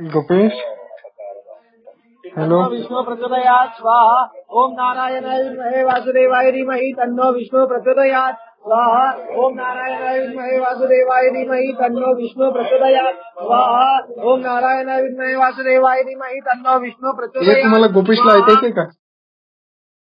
Gopesh? Hello? Vishnu प्रचोदया स्वाहा। ओम नारायणाय विद्महे वासुदेवाय धीमहि तन्नो विष्णु प्रचोदया स्वाहा। ओम नारायणाय विद्महे वासुदेवाय धीमहि तन्नो विष्णु प्रचोदया स्वाहा। ओम नारायणाय विद्महे वासुदेवाय धीमहि तन्नो विष्णु हे तुम्हाला गोपेशला ऐकायचंय का?